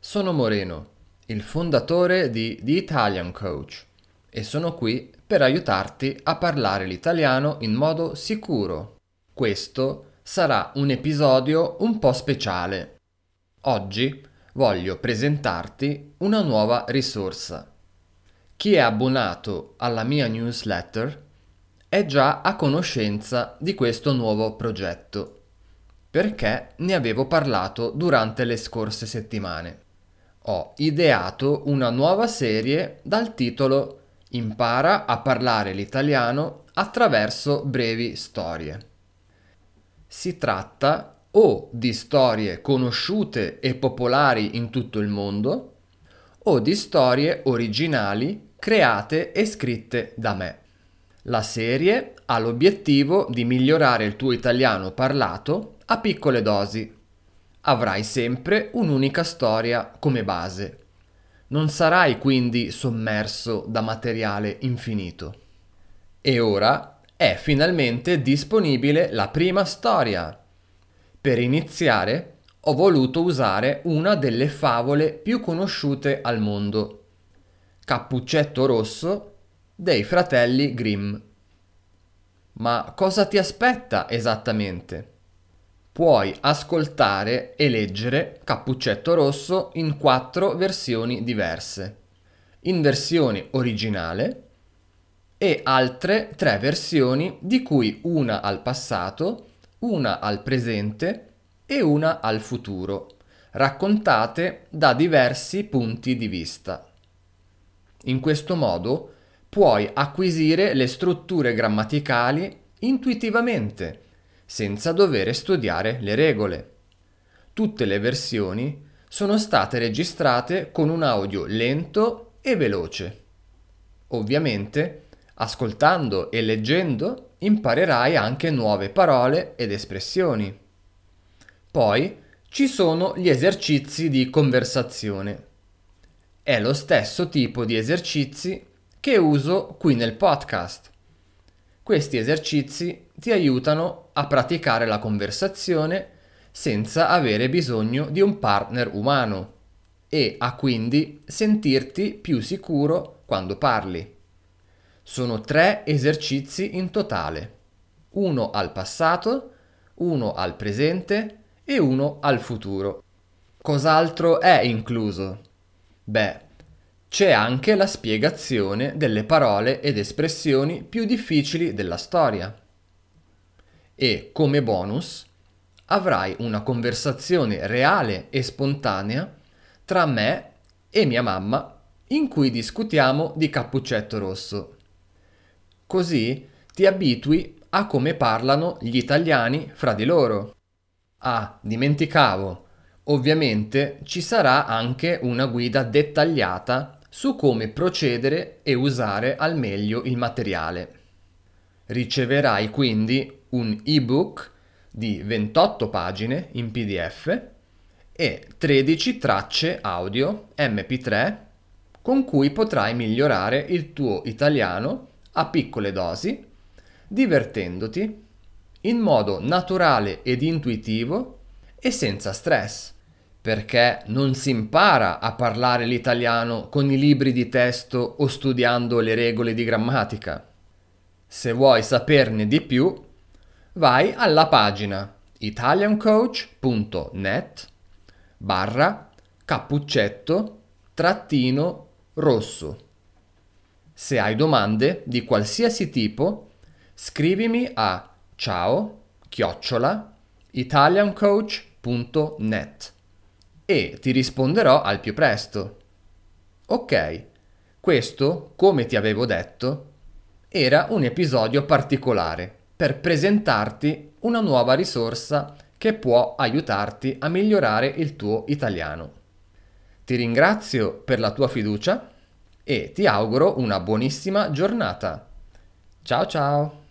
Sono Moreno, il fondatore di The Italian Coach e sono qui per aiutarti a parlare l'italiano in modo sicuro. Questo sarà un episodio un po' speciale. Oggi voglio presentarti una nuova risorsa. Chi è abbonato alla mia newsletter è già a conoscenza di questo nuovo progetto, perché ne avevo parlato durante le scorse settimane ho ideato una nuova serie dal titolo Impara a parlare l'italiano attraverso brevi storie. Si tratta o di storie conosciute e popolari in tutto il mondo o di storie originali create e scritte da me. La serie ha l'obiettivo di migliorare il tuo italiano parlato a piccole dosi avrai sempre un'unica storia come base. Non sarai quindi sommerso da materiale infinito. E ora è finalmente disponibile la prima storia. Per iniziare ho voluto usare una delle favole più conosciute al mondo, Cappuccetto Rosso dei fratelli Grimm. Ma cosa ti aspetta esattamente? Puoi ascoltare e leggere Cappuccetto Rosso in quattro versioni diverse. In versione originale e altre tre versioni di cui una al passato, una al presente e una al futuro, raccontate da diversi punti di vista. In questo modo puoi acquisire le strutture grammaticali intuitivamente senza dover studiare le regole. Tutte le versioni sono state registrate con un audio lento e veloce. Ovviamente, ascoltando e leggendo imparerai anche nuove parole ed espressioni. Poi ci sono gli esercizi di conversazione. È lo stesso tipo di esercizi che uso qui nel podcast. Questi esercizi ti aiutano a praticare la conversazione senza avere bisogno di un partner umano e a quindi sentirti più sicuro quando parli. Sono tre esercizi in totale, uno al passato, uno al presente e uno al futuro. Cos'altro è incluso? Beh, c'è anche la spiegazione delle parole ed espressioni più difficili della storia. E come bonus avrai una conversazione reale e spontanea tra me e mia mamma in cui discutiamo di Cappuccetto Rosso. Così ti abitui a come parlano gli italiani fra di loro. Ah, dimenticavo, ovviamente ci sarà anche una guida dettagliata su come procedere e usare al meglio il materiale. Riceverai quindi un ebook di 28 pagine in PDF e 13 tracce audio MP3 con cui potrai migliorare il tuo italiano a piccole dosi, divertendoti in modo naturale ed intuitivo e senza stress perché non si impara a parlare l'italiano con i libri di testo o studiando le regole di grammatica. Se vuoi saperne di più, vai alla pagina italiancoach.net barra cappuccetto trattino rosso. Se hai domande di qualsiasi tipo, scrivimi a ciao chiocciola italiancoach.net e ti risponderò al più presto. Ok, questo, come ti avevo detto, era un episodio particolare per presentarti una nuova risorsa che può aiutarti a migliorare il tuo italiano. Ti ringrazio per la tua fiducia e ti auguro una buonissima giornata. Ciao ciao!